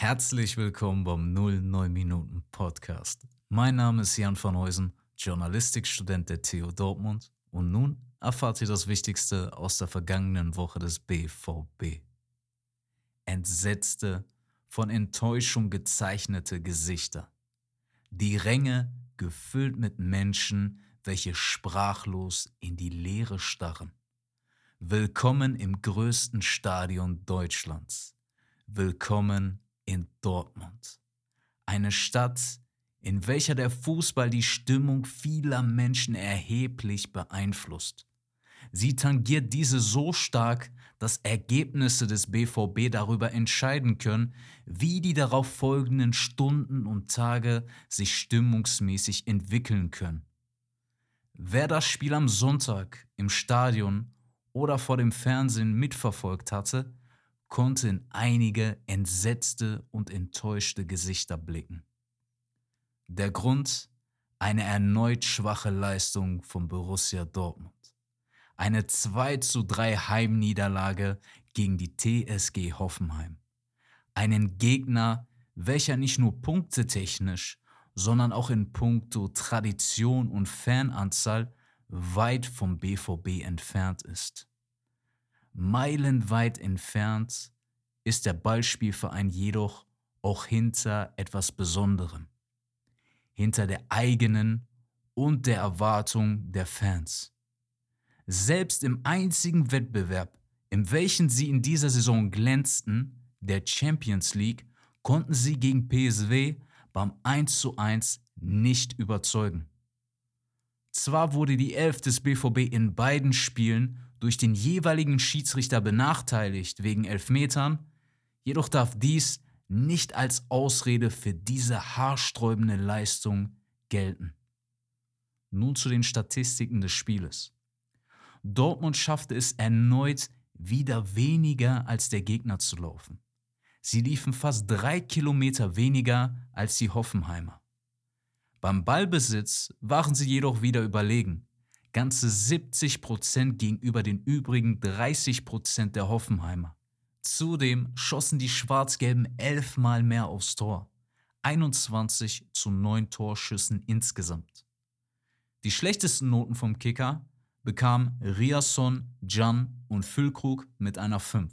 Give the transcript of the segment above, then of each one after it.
Herzlich willkommen beim 09 Minuten Podcast. Mein Name ist Jan van Heusen, Journalistikstudent der TU Dortmund und nun erfahrt ihr das Wichtigste aus der vergangenen Woche des BVB. Entsetzte, von Enttäuschung gezeichnete Gesichter. Die Ränge gefüllt mit Menschen, welche sprachlos in die Leere starren. Willkommen im größten Stadion Deutschlands. Willkommen in Dortmund. Eine Stadt, in welcher der Fußball die Stimmung vieler Menschen erheblich beeinflusst. Sie tangiert diese so stark, dass Ergebnisse des BVB darüber entscheiden können, wie die darauf folgenden Stunden und Tage sich stimmungsmäßig entwickeln können. Wer das Spiel am Sonntag im Stadion oder vor dem Fernsehen mitverfolgt hatte, konnte in einige entsetzte und enttäuschte Gesichter blicken. Der Grund? Eine erneut schwache Leistung von Borussia Dortmund. Eine 2 zu 3 Heimniederlage gegen die TSG Hoffenheim. Einen Gegner, welcher nicht nur punktetechnisch, sondern auch in puncto Tradition und Fananzahl weit vom BVB entfernt ist. Meilenweit entfernt ist der Ballspielverein jedoch auch hinter etwas Besonderem, hinter der eigenen und der Erwartung der Fans. Selbst im einzigen Wettbewerb, in welchem sie in dieser Saison glänzten, der Champions League, konnten sie gegen PSW beim 1:1 nicht überzeugen. Zwar wurde die Elf des BVB in beiden Spielen durch den jeweiligen Schiedsrichter benachteiligt wegen Elfmetern, jedoch darf dies nicht als Ausrede für diese haarsträubende Leistung gelten. Nun zu den Statistiken des Spieles. Dortmund schaffte es erneut, wieder weniger als der Gegner zu laufen. Sie liefen fast drei Kilometer weniger als die Hoffenheimer. Beim Ballbesitz waren sie jedoch wieder überlegen ganze 70 Prozent gegenüber den übrigen 30 Prozent der Hoffenheimer. Zudem schossen die Schwarz-Gelben elfmal mehr aufs Tor. 21 zu 9 Torschüssen insgesamt. Die schlechtesten Noten vom Kicker bekamen Riasson, Jan und Füllkrug mit einer 5.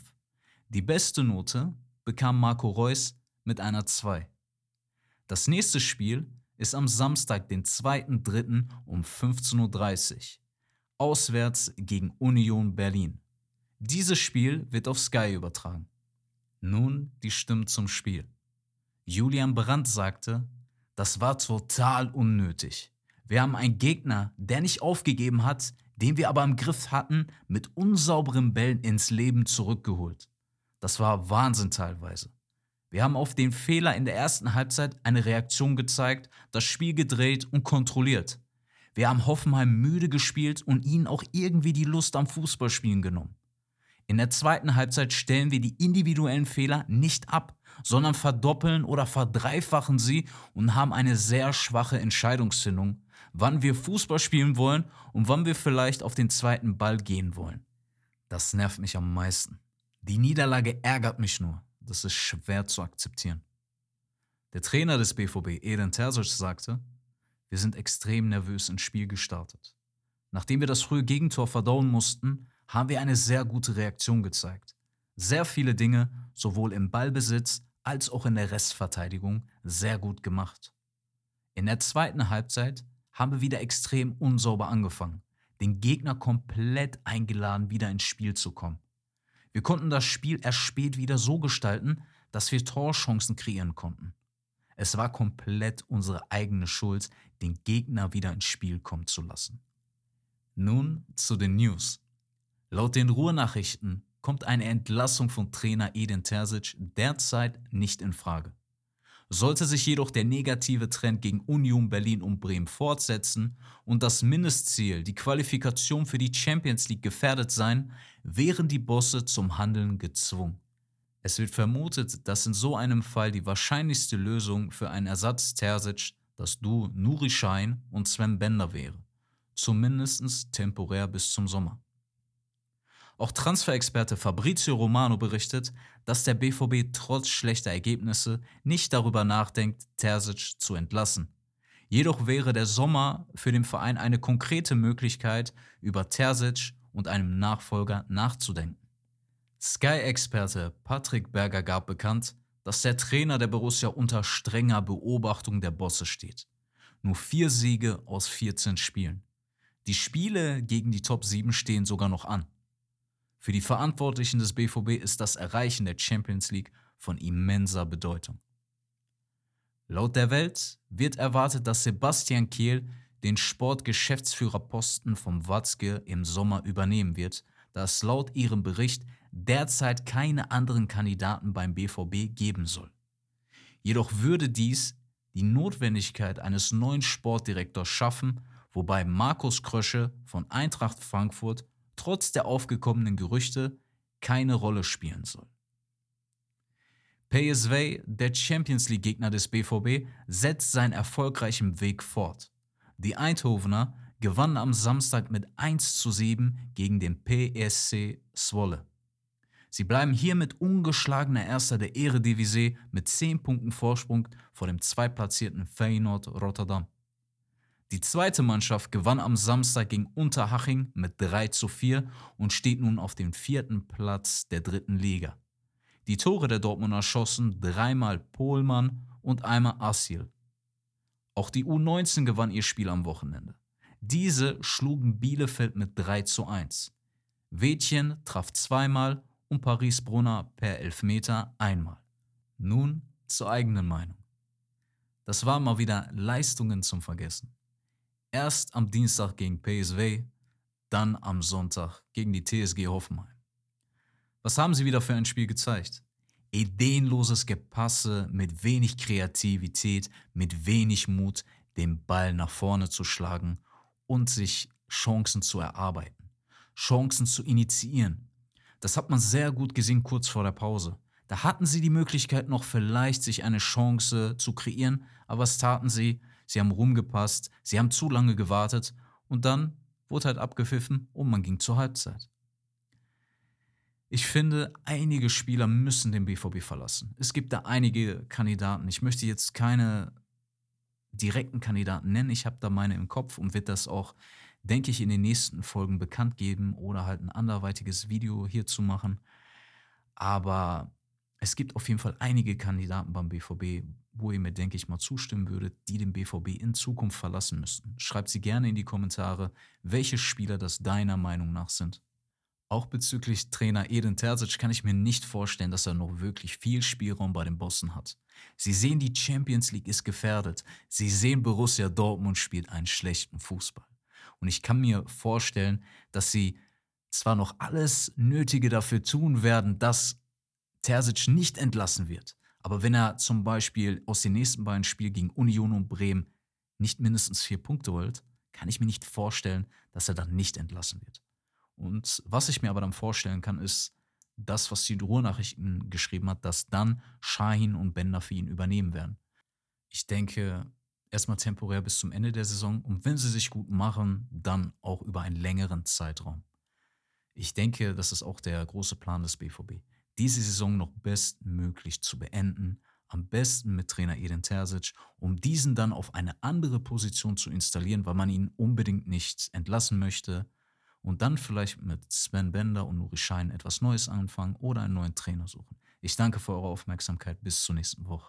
Die beste Note bekam Marco Reus mit einer 2. Das nächste Spiel ist am Samstag, den 2.3. um 15.30 Uhr. Auswärts gegen Union Berlin. Dieses Spiel wird auf Sky übertragen. Nun die Stimmen zum Spiel. Julian Brandt sagte, das war total unnötig. Wir haben einen Gegner, der nicht aufgegeben hat, den wir aber im Griff hatten, mit unsauberen Bällen ins Leben zurückgeholt. Das war Wahnsinn teilweise. Wir haben auf den Fehler in der ersten Halbzeit eine Reaktion gezeigt, das Spiel gedreht und kontrolliert. Wir haben Hoffenheim müde gespielt und ihnen auch irgendwie die Lust am Fußballspielen genommen. In der zweiten Halbzeit stellen wir die individuellen Fehler nicht ab, sondern verdoppeln oder verdreifachen sie und haben eine sehr schwache Entscheidungsfindung, wann wir Fußball spielen wollen und wann wir vielleicht auf den zweiten Ball gehen wollen. Das nervt mich am meisten. Die Niederlage ärgert mich nur. Das ist schwer zu akzeptieren. Der Trainer des BVB, Eden Terzic, sagte, wir sind extrem nervös ins Spiel gestartet. Nachdem wir das frühe Gegentor verdauen mussten, haben wir eine sehr gute Reaktion gezeigt. Sehr viele Dinge, sowohl im Ballbesitz als auch in der Restverteidigung, sehr gut gemacht. In der zweiten Halbzeit haben wir wieder extrem unsauber angefangen, den Gegner komplett eingeladen, wieder ins Spiel zu kommen. Wir konnten das Spiel erst spät wieder so gestalten, dass wir Torchancen kreieren konnten. Es war komplett unsere eigene Schuld, den Gegner wieder ins Spiel kommen zu lassen. Nun zu den News. Laut den Ruhrnachrichten kommt eine Entlassung von Trainer Edin Terzic derzeit nicht in Frage. Sollte sich jedoch der negative Trend gegen Union Berlin und Bremen fortsetzen und das Mindestziel, die Qualifikation für die Champions League gefährdet sein, wären die Bosse zum Handeln gezwungen. Es wird vermutet, dass in so einem Fall die wahrscheinlichste Lösung für einen Ersatz Terzic das Duo Nuri Schein und Sven Bender wäre, zumindest temporär bis zum Sommer. Auch Transferexperte Fabrizio Romano berichtet, dass der BVB trotz schlechter Ergebnisse nicht darüber nachdenkt, Terzic zu entlassen. Jedoch wäre der Sommer für den Verein eine konkrete Möglichkeit, über Terzic und einem Nachfolger nachzudenken. Sky-Experte Patrick Berger gab bekannt, dass der Trainer der Borussia unter strenger Beobachtung der Bosse steht. Nur vier Siege aus 14 Spielen. Die Spiele gegen die Top 7 stehen sogar noch an. Für die Verantwortlichen des BVB ist das Erreichen der Champions League von immenser Bedeutung. Laut der Welt wird erwartet, dass Sebastian Kehl den Sportgeschäftsführerposten vom Watzke im Sommer übernehmen wird, da es laut ihrem Bericht derzeit keine anderen Kandidaten beim BVB geben soll. Jedoch würde dies die Notwendigkeit eines neuen Sportdirektors schaffen, wobei Markus Krösche von Eintracht Frankfurt trotz der aufgekommenen Gerüchte keine Rolle spielen soll. PSV, der Champions League-Gegner des BVB, setzt seinen erfolgreichen Weg fort. Die Eindhovener gewannen am Samstag mit 1 zu 7 gegen den PSC Zwolle. Sie bleiben hiermit ungeschlagener Erster der Eredivisie mit 10 Punkten Vorsprung vor dem zweitplatzierten Feyenoord Rotterdam. Die zweite Mannschaft gewann am Samstag gegen Unterhaching mit 3 zu 4 und steht nun auf dem vierten Platz der dritten Liga. Die Tore der Dortmunder schossen dreimal Pohlmann und einmal Assil. Auch die U19 gewann ihr Spiel am Wochenende. Diese schlugen Bielefeld mit 3 zu 1. Wädchen traf zweimal und Paris Brunner per Elfmeter einmal. Nun zur eigenen Meinung. Das waren mal wieder Leistungen zum Vergessen. Erst am Dienstag gegen PSW, dann am Sonntag gegen die TSG Hoffenheim. Was haben sie wieder für ein Spiel gezeigt? Ideenloses Gepasse mit wenig Kreativität, mit wenig Mut, den Ball nach vorne zu schlagen und sich Chancen zu erarbeiten, Chancen zu initiieren. Das hat man sehr gut gesehen kurz vor der Pause. Da hatten sie die Möglichkeit noch vielleicht sich eine Chance zu kreieren, aber was taten sie? Sie haben rumgepasst, sie haben zu lange gewartet und dann wurde halt abgepfiffen und man ging zur Halbzeit. Ich finde, einige Spieler müssen den BVB verlassen. Es gibt da einige Kandidaten. Ich möchte jetzt keine direkten Kandidaten nennen. Ich habe da meine im Kopf und wird das auch, denke ich, in den nächsten Folgen bekannt geben oder halt ein anderweitiges Video hierzu machen. Aber es gibt auf jeden Fall einige Kandidaten beim BVB, wo ihr mir, denke ich, mal zustimmen würdet, die den BVB in Zukunft verlassen müssten. Schreibt sie gerne in die Kommentare, welche Spieler das deiner Meinung nach sind. Auch bezüglich Trainer Edin Terzic kann ich mir nicht vorstellen, dass er noch wirklich viel Spielraum bei den Bossen hat. Sie sehen, die Champions League ist gefährdet. Sie sehen, Borussia Dortmund spielt einen schlechten Fußball. Und ich kann mir vorstellen, dass sie zwar noch alles Nötige dafür tun werden, dass Terzic nicht entlassen wird. Aber wenn er zum Beispiel aus den nächsten beiden Spielen gegen Union und Bremen nicht mindestens vier Punkte holt, kann ich mir nicht vorstellen, dass er dann nicht entlassen wird. Und was ich mir aber dann vorstellen kann, ist das, was die Ruhrnachrichten geschrieben hat, dass dann Shahin und Bender für ihn übernehmen werden. Ich denke, erstmal temporär bis zum Ende der Saison und wenn sie sich gut machen, dann auch über einen längeren Zeitraum. Ich denke, das ist auch der große Plan des BVB. Diese Saison noch bestmöglich zu beenden, am besten mit Trainer Edin Terzic, um diesen dann auf eine andere Position zu installieren, weil man ihn unbedingt nicht entlassen möchte und dann vielleicht mit Sven Bender und Nuri Schein etwas Neues anfangen oder einen neuen Trainer suchen. Ich danke für eure Aufmerksamkeit. Bis zur nächsten Woche.